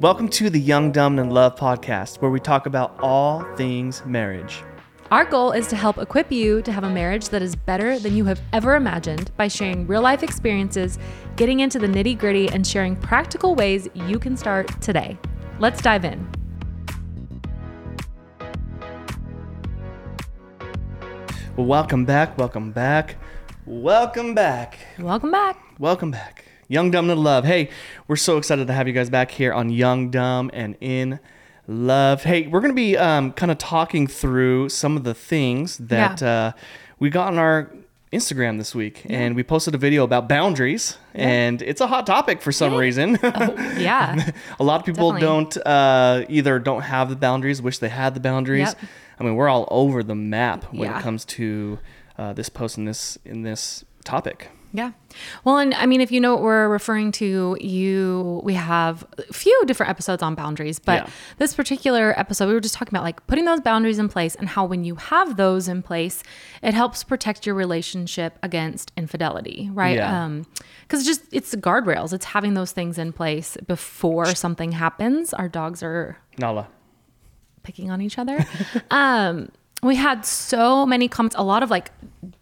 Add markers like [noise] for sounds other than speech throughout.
Welcome to the Young, Dumb, and Love podcast, where we talk about all things marriage. Our goal is to help equip you to have a marriage that is better than you have ever imagined by sharing real life experiences, getting into the nitty gritty, and sharing practical ways you can start today. Let's dive in. Well, welcome back, welcome back, welcome back, Welcome back. welcome back. Young, Dumb, and in Love. Hey, we're so excited to have you guys back here on Young, Dumb, and in Love. Hey, we're going to be um, kind of talking through some of the things that uh, we got on our Instagram this week, and we posted a video about boundaries, and it's a hot topic for some reason. Yeah. [laughs] a lot of people Definitely. don't uh, either don't have the boundaries, wish they had the boundaries. Yep. I mean, we're all over the map when Yeah. it comes to uh, this post in this in this topic. Yeah. Well, and I mean, if you know what we're referring to, you we have a few different episodes on boundaries, but Yeah. this particular episode, we were just talking about like putting those boundaries in place and how when you have those in place, it helps protect your relationship against infidelity, right? Yeah. Um, because just it's the guardrails. It's having those things in place before something happens. Our dogs are Nala. picking on each other. [laughs] um, we had so many comments, a lot of like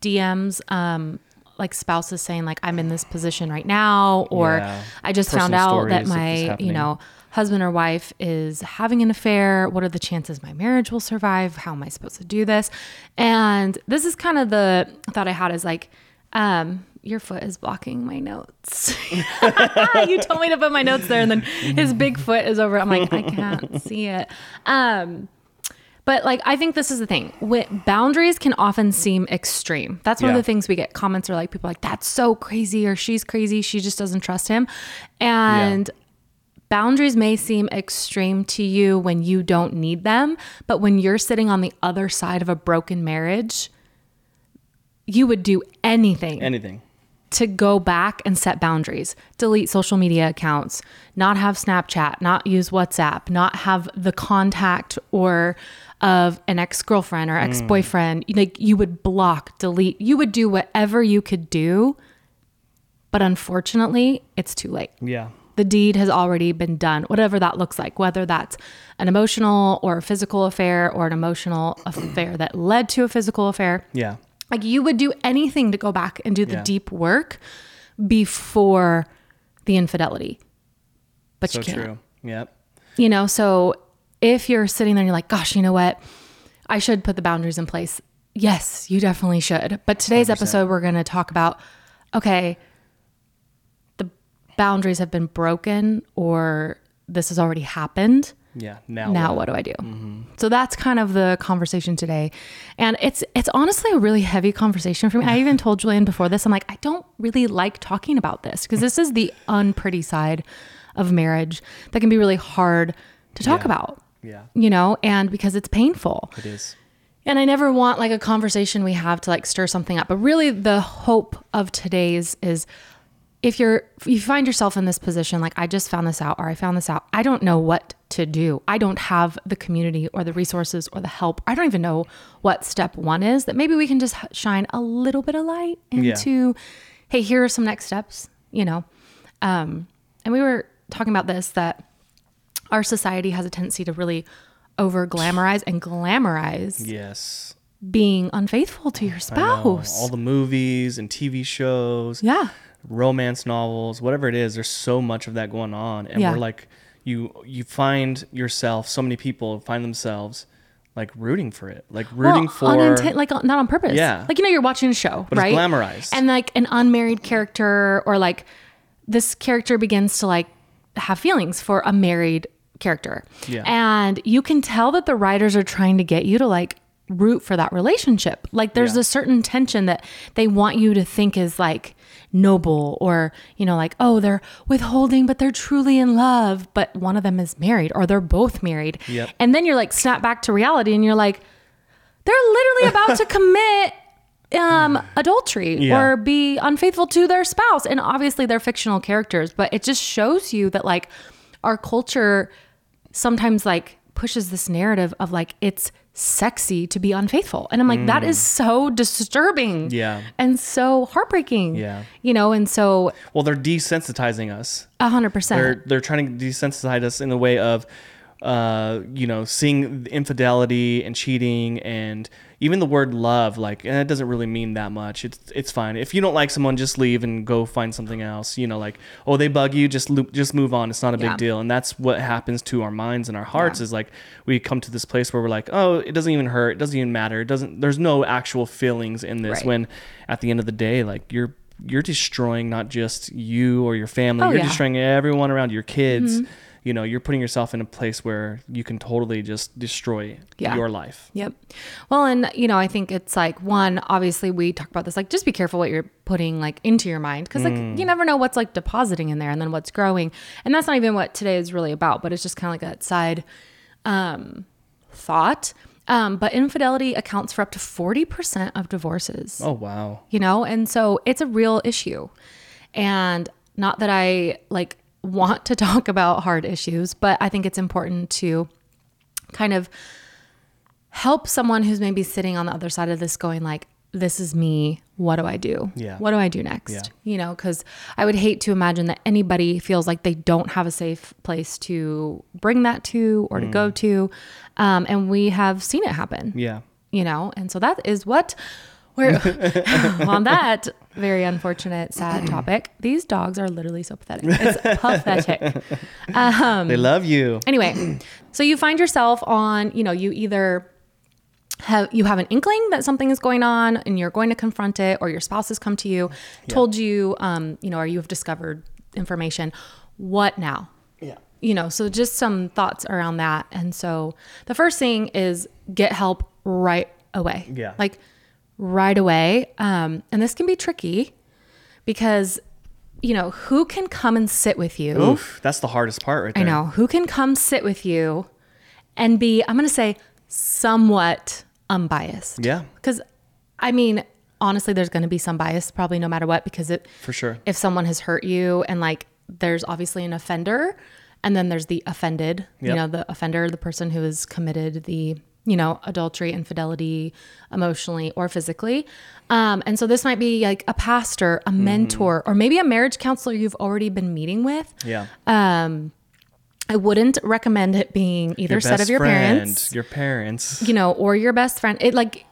DMs, um, like spouses saying like I'm in this position right now, or Yeah. I just found out that stories of this my you know husband or wife is having an affair. What are the chances my marriage will survive? How am I supposed to do this? And this is kind of the thought I had is like. Um, your foot is blocking my notes. [laughs] you told me to put my notes there, and then his big foot is over. I'm like, I can't see it. Um, but like, I think this is the thing. When, boundaries can often seem extreme. That's one Yeah. of the things we get comments are like, people are like, that's so crazy, or she's crazy. She just doesn't trust him. And boundaries may seem extreme to you when you don't need them. But when you're sitting on the other side of a broken marriage, you would do anything Anything. to go back and set boundaries, delete social media accounts, not have Snapchat, not use WhatsApp, not have the contact or of an ex-girlfriend or ex-boyfriend. Like you would block, delete. You would do whatever you could do, but unfortunately, it's too late. Yeah. The deed has already been done, whatever that looks like, whether that's an emotional or a physical affair or an emotional affair that led to a physical affair. Yeah. Like you would do anything to go back and do the Yeah. deep work before the infidelity. But So you can't. true. Yep. You know, so if you're sitting there and you're like, gosh, you know what? I should put the boundaries in place. Yes, you definitely should. But today's episode, we're going to talk about okay, the boundaries have been broken or this has already happened Yeah. Now. now what? what do i do mm-hmm. so that's kind of the conversation today and it's it's honestly a really heavy conversation for me i even [laughs] told julian before this i'm like i don't really like talking about this because this is the unpretty side of marriage that can be really hard to talk Yeah. about Yeah. you know and because it's painful It is. and I never want like a conversation we have to like stir something up. But really the hope of today's is if you're if you find yourself in this position like I just found this out or I found this out, I don't know what to do. I don't have the community or the resources or the help. I don't even know what step 1 is that maybe we can just shine a little bit of light Yeah. into hey, here are some next steps, you know. Um and we were talking about this that our society has a tendency to really over glamorize and glamorize Yes. being unfaithful to your spouse. All the movies and TV shows. yeah. romance novels, whatever it is, there's so much of that going on, and Yeah. we're like, you you find yourself, so many people find themselves like rooting for it, like rooting Well, for. uninten- like uh, not on purpose. Yeah. Like you know you're watching a show, But it's right? glamorized. And like an unmarried character or like this character begins to like have feelings for a married character. Yeah. And you can tell that the writers are trying to get you to like root for that relationship. Like there's Yeah. a certain tension that they want you to think is like noble or, you know, like, oh, they're withholding, but they're truly in love, but one of them is married or they're both married. Yep. And then you're like snap back to reality and you're like, they're literally about to [laughs] commit um adultery Yeah. or be unfaithful to their spouse and obviously they're fictional characters but it just shows you that like our culture sometimes like pushes this narrative of like it's sexy to be unfaithful. And I'm like, that is so disturbing. Mm. Yeah. And so heartbreaking. Yeah. You know, and so Well, they're desensitizing us. a hundred percent. They're they're trying to desensitize us in the way of, uh, you know, seeing infidelity and cheating and even the word love. Like, eh, it doesn't really mean that much. It's it's fine. If you don't like someone, just leave and go find something else. You know, like oh they bug you, just loop, just move on. It's not a Yeah. big deal. And that's what happens to our minds and our hearts. Yeah. Is like we come to this place where we're like, oh, it doesn't even hurt. It doesn't even matter. It doesn't. There's no actual feelings in this. Right. When at the end of the day, like you're you're destroying not just you or your family. Oh, you're yeah. Mm-hmm. destroying everyone around your kids. You know, you're putting yourself in a place where you can totally just destroy Yeah. your life. Yep. Well, and you know, I think it's like one, obviously we talk about this, like just be careful what you're putting like into your mind. Cause like Mm. you never know what's like depositing in there and then what's growing. And that's not even what today is really about, but it's just kind of like that side um thought. Um, but infidelity accounts for up to 40% of divorces Oh wow. you know and so it's a real issue and not that i like want to [laughs] talk about hard issues but i think it's important to kind of help someone who's maybe sitting on the other side of this going like this is me what do i do Yeah. what do i do next Yeah. you know because i would hate to imagine that anybody feels like they don't have a safe place to bring that to or to go to um, and we have seen it happen Yeah. you know and so that is what [laughs] [laughs] on that very unfortunate sad topic these dogs are literally so pathetic. It's [laughs] pathetic. Um, they love you. anyway so you find yourself on you know you either have you have an inkling that something is going on and you're going to confront it or your spouse has come to you told you um you know or you have discovered information. What now? Yeah. you know so just some thoughts around that. And so the first thing is get help right away. Yeah. like right away um and this can be tricky because you know who can come and sit with you Oof. That's the hardest part right there. i know who can come sit with you and be i'm going to say somewhat unbiased Yeah. because i mean honestly there's going to be some bias probably no matter what because it For sure. if someone has hurt you and like there's obviously an offender and then there's the offended you know the offender the person who has committed the you know adultery infidelity emotionally or physically um, and so this might be like a pastor Mm-hmm. a mentor or maybe a marriage counselor you've already been meeting with Yeah. Um, i wouldn't recommend it being either set of your friend, parents Your parents. you know, or your best friend. It like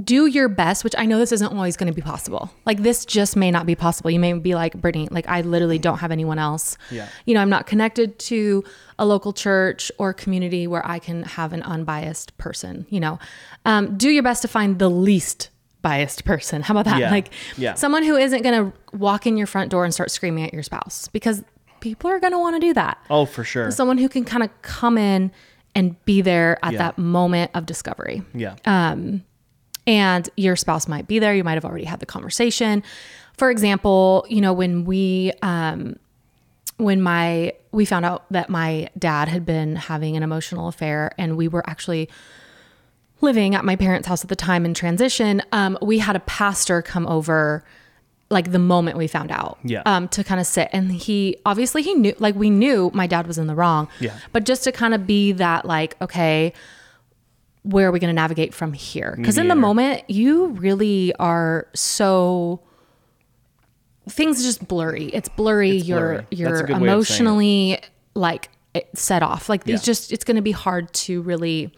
do your best, which I know this isn't always going to be possible. Like this just may not be possible. You may be like Brittany, like I literally don't have anyone else. Yeah. You know, I'm not connected to a local church or community where I can have an unbiased person. You know, um, do your best to find the least biased person. How about that? Yeah. Like Yeah. someone who isn't going to walk in your front door and start screaming at your spouse because people are going to want to do that Oh, for sure. someone who can kind of come in and be there at Yeah. that moment of discovery. yeah. And your spouse might be there. You might have already had the conversation. For example, you know, when we, um, when my, we found out that my dad had been having an emotional affair and we were actually living at my parents' house at the time in transition, um, we had a pastor come over like the moment we found out Yeah. um, to kind of sit and he obviously he knew like we knew my dad was in the wrong Yeah. but just to kind of be that like okay where are we going to navigate from here because in the moment you really are so things just blurry it's blurry It's you're blurry. You're good way of saying it. emotionally like set off like these Yeah. just it's going to be hard to really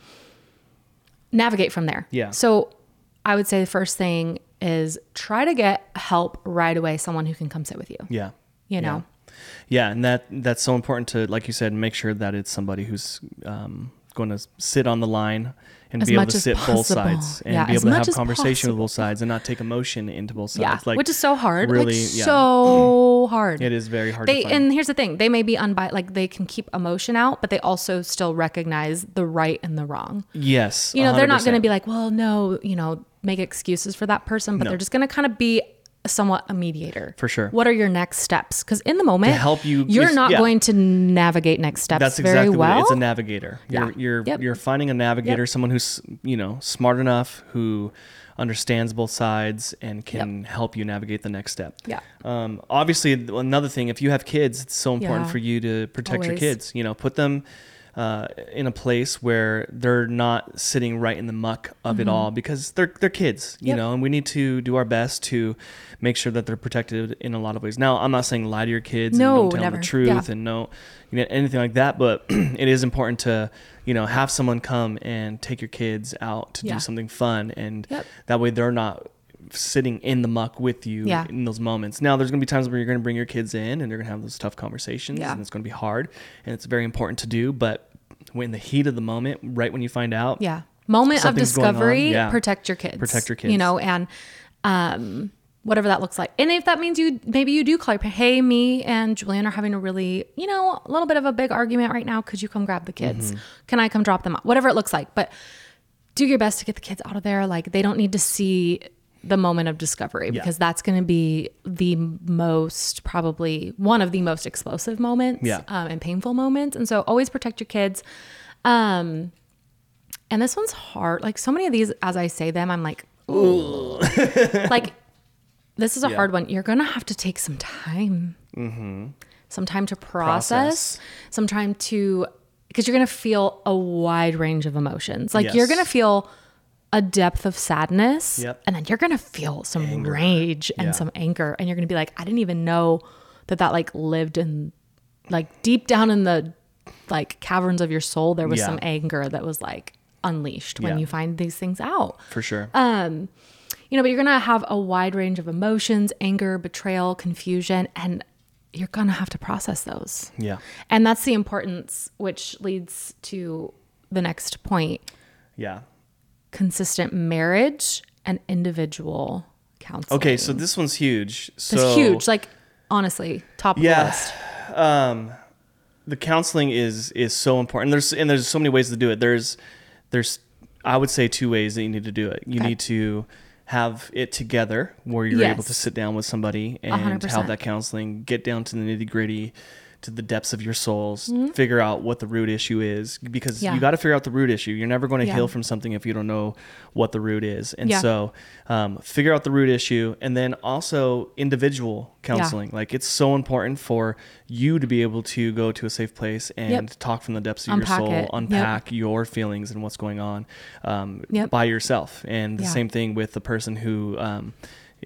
navigate from there Yeah. so i would say the first thing is try to get help right away someone who can come sit with you yeah. you know Yeah, and that that's so important to, like you said, make sure that it's somebody who's um, going to sit on the line and As be able to sit both sides and Yeah, be able to have conversation with both sides and not take emotion into both sides. yeah Like, which is so hard. Really, like yeah. so mm. hard. It is very hard they to and here's the thing. They may be unbi like they can keep emotion out but they also still recognize the right and the wrong. Yes, you know they're not going to be like well no you know make excuses for that person but No. they're just going to kind of be somewhat a mediator For sure. what are your next steps because in the moment to help you- you're not yeah. going to navigate next steps That's very exactly what it- well it's a navigator. You're Yeah. you're Yep. you're finding a navigator, someone who's you know smart enough who understands both sides and can help you navigate the next step. Yeah. Um, obviously, another thing, if you have kids, it's so important Yeah. for you to protect your kids. You know, put them. Uh, in a place where they're not sitting right in the muck of it all because they're they're kids, you Mm-hmm. Yep. know, and we need to do our best to make sure that they're protected in a lot of ways. Now, I'm not saying lie to your kids No, and don't tell never. them the truth Yeah. and no, you know, anything like that. But [clears throat] it is important to, you know, have someone come and take your kids out to Yeah. do something fun, and Yep. that way they're not sitting in the muck with you Yeah. in those moments. Now, there's going to be times where you're going to bring your kids in and they're going to have those tough conversations, Yeah. and it's going to be hard, and it's very important to do. But when the heat of the moment, right when you find out, Yeah. Moment of going on, discovery, yeah. protect your kids. Protect your kids, You know, and um, whatever that looks like. And if that means you, maybe you do call your hey, me and Julian are having a really, you know, a little bit of a big argument right now. Could you come grab the kids? Mm-hmm. Can I come drop them off? Whatever it looks like. But do your best to get the kids out of there. Like they don't need to see the moment of discovery because that's going to be the most probably one of the most explosive moments Yeah. um, and painful moments. And so always protect your kids. Um, and this one's hard. Like so many of these, as I say them, I'm like, ooh. like this is a Yeah. hard one. You're gonna have to take some time, some time to process, Process. some time to because you're gonna feel a wide range of emotions. Like you're gonna feel a depth of sadness, Yep. and then you're gonna feel some rage and Yeah. some anger, and you're gonna be like, I didn't even know that that like lived in like deep down in the like caverns of your soul there was Yeah. some anger that was like unleashed when Yeah. you find these things out for sure. um, you know, but you're gonna have a wide range of emotions, anger, betrayal, confusion, and you're gonna have to process those. yeah, And that's the importance, which leads to the next point yeah. Consistent marriage and individual counseling. Okay, so this one's huge. So it's huge. Like, honestly, top of the Yeah. list. um, the counseling is is so important. There's and there's so many ways to do it. There's there's I would say two ways that you need to do it. You Okay. need to have it together where you're able to sit down with somebody and 100%. have that counseling, get down to the nitty gritty, to the depths of your souls, figure out what the root issue is because Mm-hmm. Yeah. you got to figure out the root issue. You're never going to Yeah. heal from something if you don't know what the root is. And Yeah. so um, figure out the root issue and then also individual counseling. Like it's so important for you to be able to go to a safe place and Yep. talk from the depths of Unpack your soul, it. Yep. unpack your feelings and what's going on um, Yep. by yourself. And the same thing with the person who um,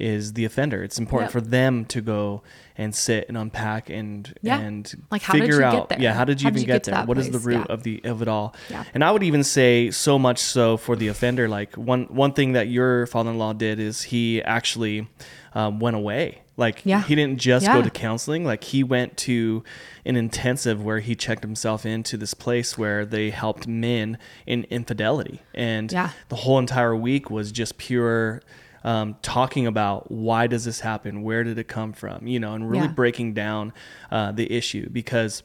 is the offender. It's important Yep. for them to go and sit and unpack and Yeah. and Like, how figure out there? yeah how did you How even did you get, get there? What is the root Yeah. of the of it all? Yeah. And I would even say so much so for the offender. Like one one thing that your father-in-law did is he actually um, went away. Like Yeah. he didn't just go to counseling. Like he went to an intensive where he checked himself into this place where they helped men in infidelity, and Yeah. the whole entire week was just pure. Um, talking about why does this happen? Where did it come from? You know, and really Yeah. breaking down uh, the issue because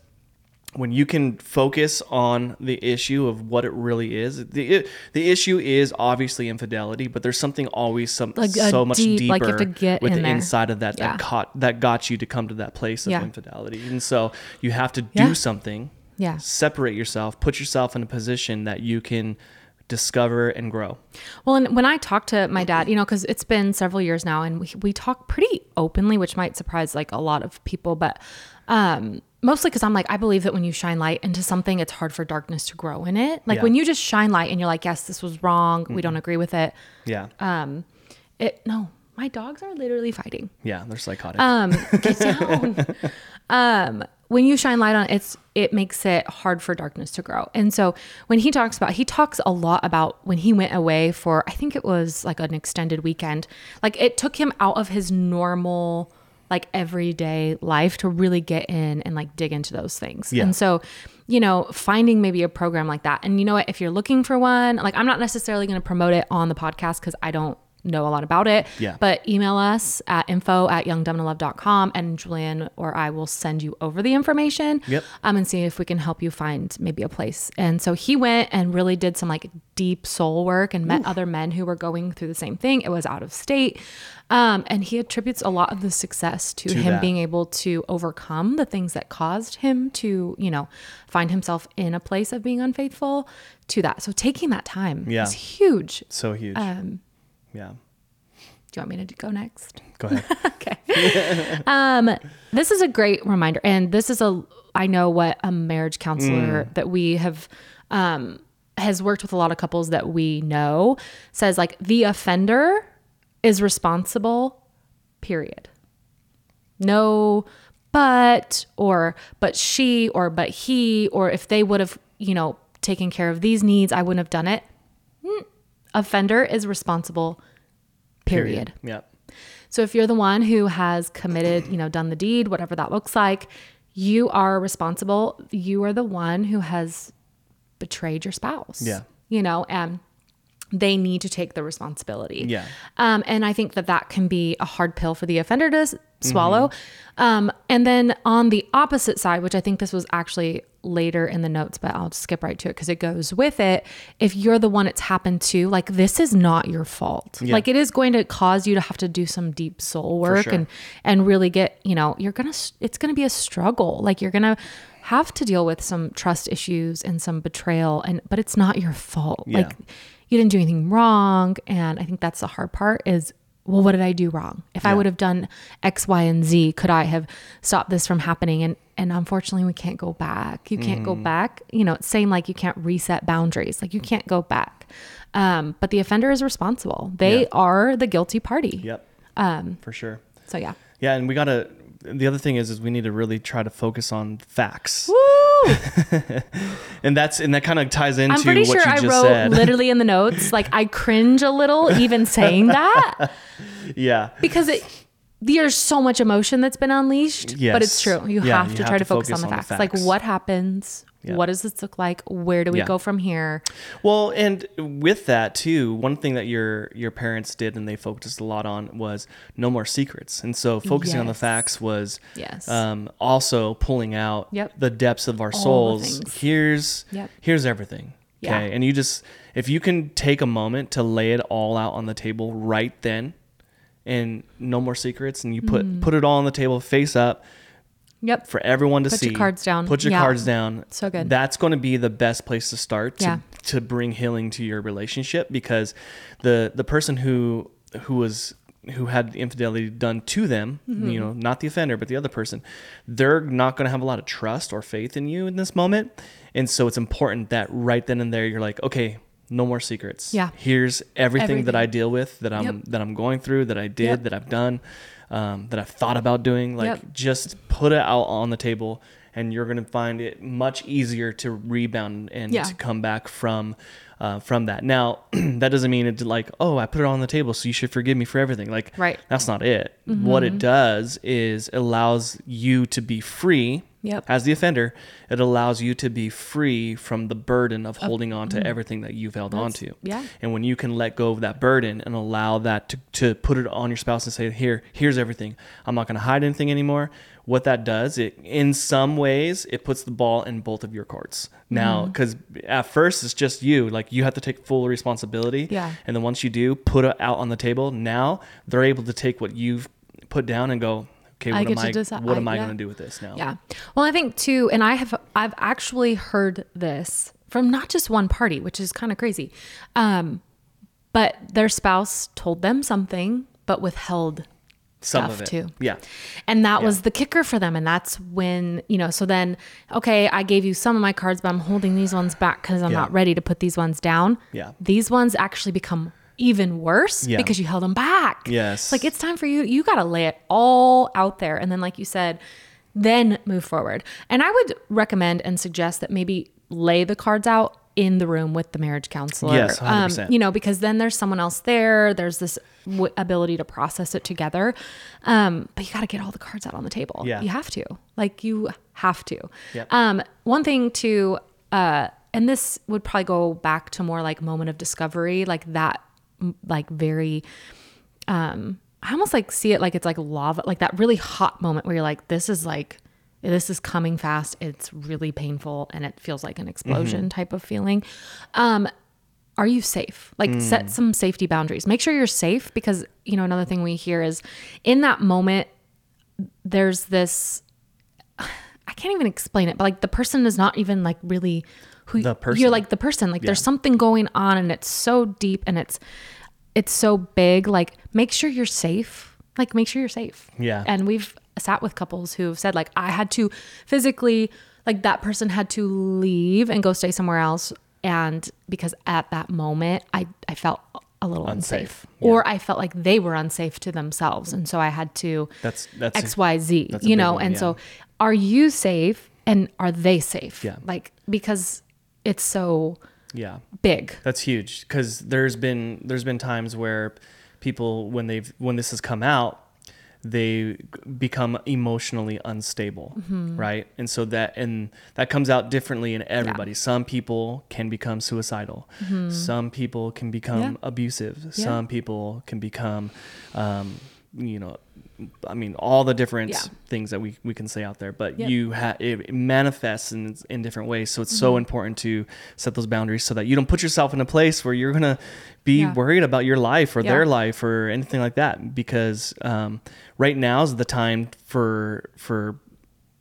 when you can focus on the issue of what it really is, the the issue is obviously infidelity, but there's something always some Like so much deep- deeper like you have to get with the there. inside of that Yeah. that caught that got you to come to that place of Yeah. infidelity, and so you have to do Yeah. something, Yeah. separate yourself, put yourself in a position that you can discover and grow. Well, and when I talk to my dad, you know, because it's been several years now, and we we talk pretty openly, which might surprise like a lot of people, but um, mostly because I'm like, I believe that when you shine light into something, it's hard for darkness to grow in it. Like Yeah. when you just shine light and you're like, yes, this was wrong, we don't agree with it. Yeah, Um, it no, my dogs are literally fighting. yeah, they're psychotic. Um, get [laughs] down. um, when you shine light on it, it's it makes it hard for darkness to grow. And so when he talks about he talks a lot about when he went away for I think it was like an extended weekend. Like it took him out of his normal like everyday life to really get in and like dig into those things. Yeah. And so, you know, finding maybe a program like that. And you know what, if you're looking for one, like I'm not necessarily going to promote it on the podcast cuz I don't know a lot about it. Yeah. But email us at info at youngdumbandlove.com and Julian or I will send you over the information Yep. um, and see if we can help you find maybe a place. And so he went and really did some like deep soul work and met other men who were going through the same thing. It was out of state. Um, and he attributes a lot of the success to, To him that. being able to overcome the things that caused him to, you know, find himself in a place of being unfaithful to that. So taking that time Yeah. is huge. so huge. Um, yeah, do you want me to go next? go ahead. [laughs] okay. um, this is a great reminder, and this is a I know what a marriage counselor that we have um, has worked with a lot of couples that we know says like the offender is responsible. Period. No, but or but she or but he or if they would have you know taken care of these needs, I wouldn't have done it. Mm. Offender is responsible. Period. Yep. So if you're the one who has committed, you know, done the deed, whatever that looks like, you are responsible. You are the one who has betrayed your spouse. Yeah. You know, and they need to take the responsibility. Yeah. Um, and I think that that can be a hard pill for the offender to swallow. Um, and then on the opposite side, which I think this was actually later in the notes, but I'll skip right to it because it goes with it. If you're the one it's happened to, like this is not your fault. Like it is going to cause you to have to do some deep soul work sure. and and really get, you know, you're gonna it's gonna be a struggle. Like you're gonna have to deal with some trust issues and some betrayal and but it's not your fault. Yeah. Like you didn't do anything wrong. And I think that's the hard part is, well, what did I do wrong? If I would have done X, Y, and Z, could I have stopped this from happening? And and unfortunately, we can't go back. You can't Mm. go back. You know, it's saying like you can't reset boundaries. Like you can't go back. Um, but the offender is responsible. They Yeah. are the guilty party. Yep. Um, for sure. So yeah. Yeah, and we gotta. The other thing is, is we need to really try to focus on facts, Woo! [laughs] and that's and that kind of ties into I'm pretty what sure you I just wrote said. literally in the notes, like I cringe a little even saying that. [laughs] yeah, because it there's so much emotion that's been unleashed but it's true you Yeah, have you to have try to focus, focus on the on the facts. like what happens Yeah. what does this look like where do we Yeah. go from here Well, and with that too, one thing that your your parents did and they focused a lot on was no more secrets. And so focusing on the facts was Yes. um, also pulling out Yep. the depths of our the souls. Here's Yep. here's everything. Yeah. Okay. And you just if you can take a moment to lay it all out on the table right then and no more secrets and you put Mm. put it all on the table face up yep for everyone to Put see. your cards down. Put your Yeah. cards down. So good. That's going to be the best place to start to, Yeah. to bring healing to your relationship because the the person who who was who had the infidelity done to them, Mm-hmm. you know, not the offender, but the other person, they're not going to have a lot of trust or faith in you in this moment. And so it's important that right then and there you're like, okay, no more secrets. Yeah. Here's everything, that I deal with, that I'm Yep. that I'm going through, that I did, Yep. that I've done, um, that I've thought about doing. Like Yep. just put it out on the table and you're going to find it much easier to rebound and Yeah. to come back from uh, from that now [clears throat] that doesn't mean it's like oh i put it on the table so you should forgive me for everything like Right. that's not it what it does is allows you to be free Yep. as the offender it allows you to be free from the burden of holding on to everything that you've held on to yeah. and when you can let go of that burden and allow that to, to put it on your spouse and say, here, here's everything. I'm not going to hide anything anymore. What that does, it in some ways, it puts the ball in both of your courts. Now, Mm-hmm. because at first it's just you, like you have to take full responsibility. Yeah. And then once you do, put it out on the table. Now they're able to take what you've put down and go, okay, I what get am to I, decide- what am I yeah. going to do with this now? Yeah. Well, I think too, and I have I've actually heard this from not just one party, which is kind of crazy. Um, but their spouse told them something, but withheld Some stuff of it. too. Yeah. And that was the kicker for them. And that's when, you know, so then, okay, I gave you some of my cards, but I'm holding these ones back because I'm Yeah. not ready to put these ones down. Yeah. These ones actually become even worse Yeah. because you held them back. Yes. It's like it's time for you. You got to lay it all out there. And then, like you said, then move forward. And I would recommend and suggest that maybe lay the cards out in the room with the marriage counselor. Yes, 100%. you know, because then there's someone else there. There's this w- ability to process it together. Um, but you got to get all the cards out on the table. Yeah. You have to. Like you have to. Yep. Um, one thing to, uh, and this would probably go back to more like moment of discovery, like that, like very, um, I almost like see it like it's like lava, like that really hot moment where you're like, this is like, this is coming fast. It's really painful and it feels like an explosion type of feeling. Um, are you safe? Like set some safety boundaries. Make sure you're safe because, you know, another thing we hear is in that moment, there's this, [sighs] I can't even explain it, but like the person is not even like really who The person. you're like the person. Like there's something going on and it's so deep and it's, it's so big. Like make sure you're safe. Like make sure you're safe. Yeah. And we've sat with couples who've said like I had to physically like that person had to leave and go stay somewhere else and because at that moment I I felt a little unsafe, Unsafe, yeah. or I felt like they were unsafe to themselves and so I had to That's that's XYZ, that's you know? one, and yeah. so are you safe and are they safe? Yeah. Like, because it's so yeah. big. That's huge because there's been there's been times where people when they've when this has come out they become emotionally unstable Mm-hmm. right and so that and that comes out differently in everybody some people can become suicidal some people can become Mm-hmm. Yeah. abusive Yeah. some people can become um, you know i mean all the different Yeah. things that we, we can say out there but Yep. you it, manifests in, in different ways so it's Mm-hmm. so important to set those boundaries so that you don't put yourself in a place where you're gonna be Yeah. worried about your life or Yeah. their life or anything like that because um, right now is the time for for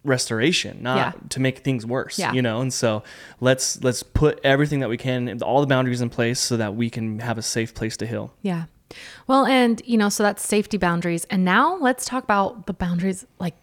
restoration not Yeah. to make things worse Yeah. you know and so let's let's put everything that we can all the boundaries in place so that we can have a safe place to heal Yeah. Well, and, you know, so that's safety boundaries. And now let's talk about the boundaries like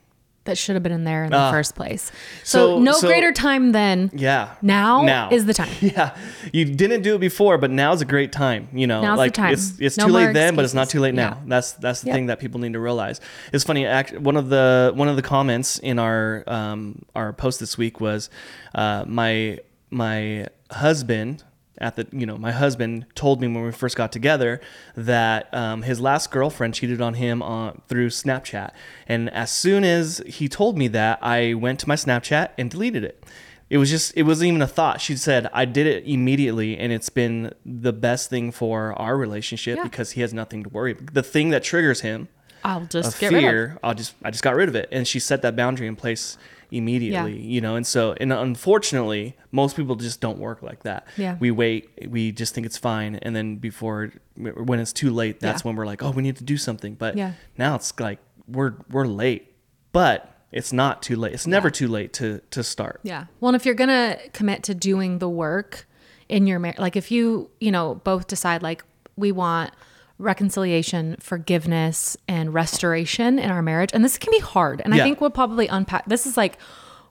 that should have been in there in the Ah. first place. So, So- no so- greater time than yeah now, now is the time. [laughs] yeah you didn't do it before but now's a great time you know Now's the like time. it's it's No too late then but it's not too late Yeah. now that's that's the Yep. thing that people need to realize it's funny one of the one of the comments in our um our post this week was uh my my husband at the you know my husband told me when we first got together that um, his last girlfriend cheated on him on through Snapchat and as soon as he told me that I went to my Snapchat and deleted it it was just it wasn't even a thought she said i did it immediately and it's been the best thing for our relationship Yeah. because he has nothing to worry about. the thing that triggers him I'll just get rid of. fear i'll just i just got rid of it and she set that boundary in place immediately you know and so and unfortunately most people just don't work like that Yeah. we wait we just think it's fine and then before when it's too late that's Yeah. when we're like oh we need to do something but Yeah. now it's like we're we're late but it's not too late it's never too late to to start Yeah. Well, and if you're going to commit to doing the work in your marriage, like if you, you know, both decide like we want reconciliation, forgiveness, and restoration in our marriage, and this can be hard. And Yeah. I think we'll probably unpack this is like,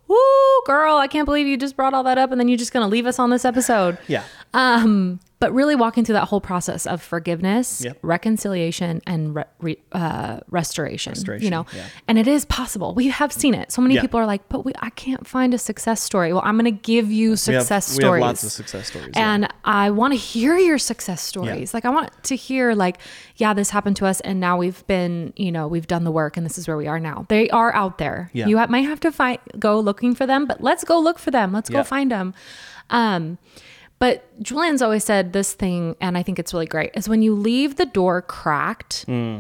woo, girl, I can't believe you just brought all that up and then you're just going to leave us on this episode. yeah Um, but really walking through that whole process of forgiveness, Yep. reconciliation, and re- re- uh, restoration, You know, yeah. and it is possible. We have seen it. So many Yeah. people are like, "But we, I can't find a success story." Well, I'm going to give you we have, success we stories. have lots of success stories yeah. And I want to hear your success stories. Like I want to hear like, yeah, this happened to us and now we've been, you know, we've done the work and this is where we are now. They are out there. Yeah. You might have to find go looking for them, but let's go look for them. Let's go find them. Um but Julian's always said this thing and I think it's really great is when you leave the door cracked, Hmm.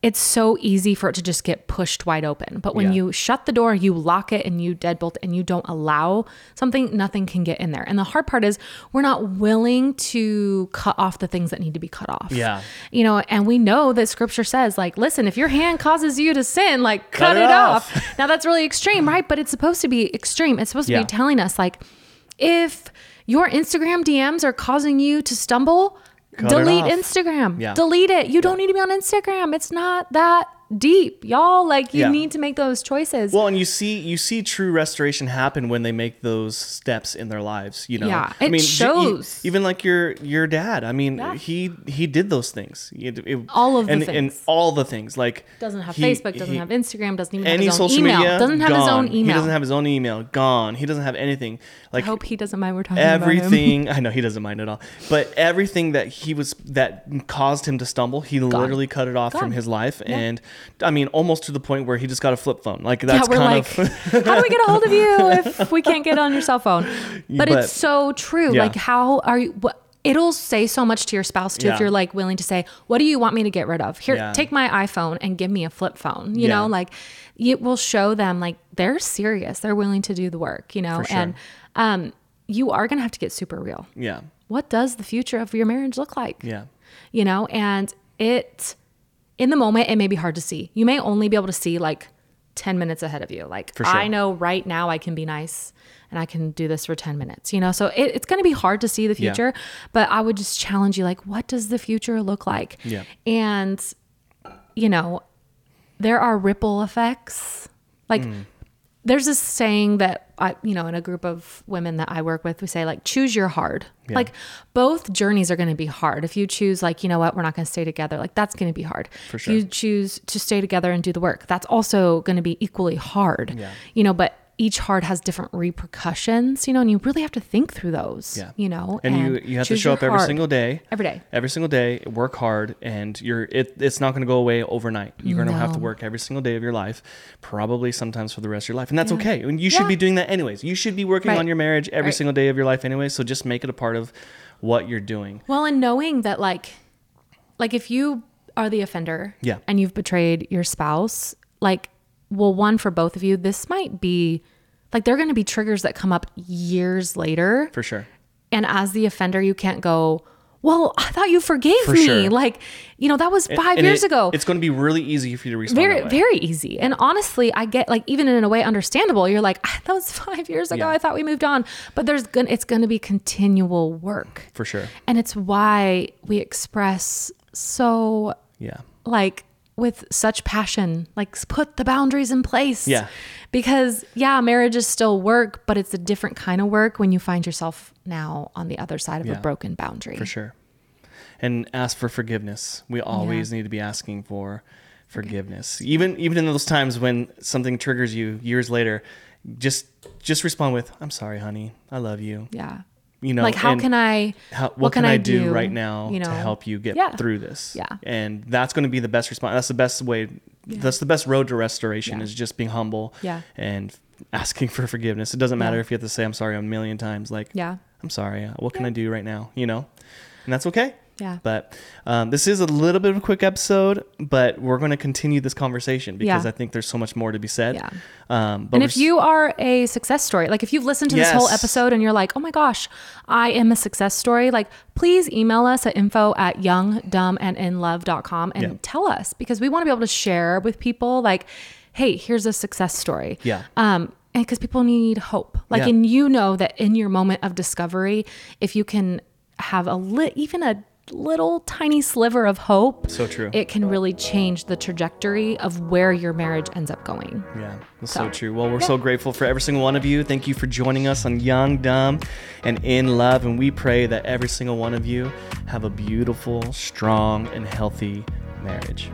it's so easy for it to just get pushed wide open. But when Yeah. you shut the door, you lock it and you deadbolt and you don't allow something, nothing can get in there. And the hard part is we're not willing to cut off the things that need to be cut off. Yeah. You know, and we know that scripture says, like, listen, if your hand causes you to sin, like, cut, Cut it, it off. off. now that's really extreme, right? But it's supposed to be extreme. It's supposed to Yeah. be telling us, like, if your Instagram DMs are causing you to stumble, Cut delete. Instagram. Yeah. Delete it. You don't need to be on Instagram. It's not that deep, y'all. Like you Yeah. need to make those choices. Well, and you see you see true restoration happen when they make those steps in their lives. You know, Yeah, I it mean, j- e- shows. even like your your dad. I mean, Yeah. he he did those things. It- it- All of the and, and things. all the things. Like doesn't have he- Facebook, doesn't he- have Instagram, doesn't even have any his own social email. media. doesn't have his own email. He doesn't have his own email. Gone. He doesn't have anything. Like I hope he doesn't mind we're talking about him. everything [laughs] i know he doesn't mind at all but everything that he was that caused him to stumble he literally cut it off from his life Yeah. and i mean almost to the point where he just got a flip phone like Yeah, that's we're kind like, of how do we get a hold of you [laughs] if we can't get on your cell phone? But, [laughs] But- it's so true. Yeah. Like, how are you? What, it'll say so much to your spouse too if you're like willing to say, "What do you want me to get rid of? Here, Yeah. take my iPhone and give me a flip phone." You Yeah. know, like it will show them like they're serious. They're willing to do the work. You know, sure. and um, you are gonna have to get super real. yeah What does the future of your marriage look like? yeah you know and it in the moment it may be hard to see you may only be able to see like 10 minutes ahead of you like sure. i know right now i can be nice and i can do this for 10 minutes you know so it, it's going to be hard to see the Yeah. future but i would just challenge you like what does the future look like Yeah. and you know there are ripple effects. Like Mm. there's this saying that I, you know, in a group of women that I work with, we say like choose your hard. Yeah. Like both journeys are going to be hard. If you choose like, you know what, we're not going to stay together, like that's going to be hard. For If sure. you choose to stay together and do the work, that's also going to be equally hard. Yeah. You know, but each heart has different repercussions, you know, and you really have to think through those. Yeah. You know, And, you you have to show up every hard. single day. Every day. Every single day, work hard, and you're it, it's not going to go away overnight. You're going to have to work every single day of your life, probably sometimes for the rest of your life, and that's okay. And you should Yeah. be doing that anyways. You should be working Right. on your marriage every Right. single day of your life anyway. So just make it a part of what you're doing. Well, and knowing that like like if you are the offender Yeah. and you've betrayed your spouse, like well one for both of you, this might be like there are going to be triggers that come up years later. For sure. And as the offender, you can't go, "Well, I thought you forgave For me." sure. Like, you know, that was 5 And years it- ago. It's going to be really easy for you to respond. very very easy. And honestly, I get like even in a way understandable. You're like, "Ah, "That was [laughs] 5 years ago. Yeah. I thought we moved on." But there's going to it's going to be continual work. For sure. And it's why we express so Yeah. like with such passion, like put the boundaries in place. Yeah. Because yeah, marriage is still work, but it's a different kind of work when you find yourself now on the other side of Yeah. a broken boundary. For sure. And ask for forgiveness. We always need to be asking for forgiveness. Even even in those times when something triggers you years later, just just respond with, "I'm sorry, honey. I love you." Yeah. You know, like how can I how, what, can, I, do, right now you know, to help you get Yeah. through this? Yeah. And that's going to be the best response. That's the best way. That's the best road to restoration Yeah. is just being humble Yeah. and asking [laughs] for forgiveness. It doesn't matter Yeah. if you have to say, I'm sorry a million times. Like, Yeah. I'm sorry. uh, What can I do right now? You know, and that's okay. Yeah. But um, this is a little bit of a quick episode, but we're going to continue this conversation because Yeah. I think there's so much more to be said. Yeah. Um, but And if you are a success story, like if you've listened to this whole episode and you're like, oh my gosh, I am a success story, like please email us at info at youngdumbandinlove.com and Yeah. tell us because we want to be able to share with people like, hey, here's a success story. Yeah. Um, and because people need hope. Like, Yeah. and you know that in your moment of discovery, if you can have a lit, even a little tiny sliver of hope, So true. it can really change the trajectory of where your marriage ends up going. Yeah, that's so, So, true. Well, we're so grateful for every single one of you. Thank you for joining us on Young, Dumb, and In Love. And we pray that every single one of you have a beautiful, strong, and healthy marriage.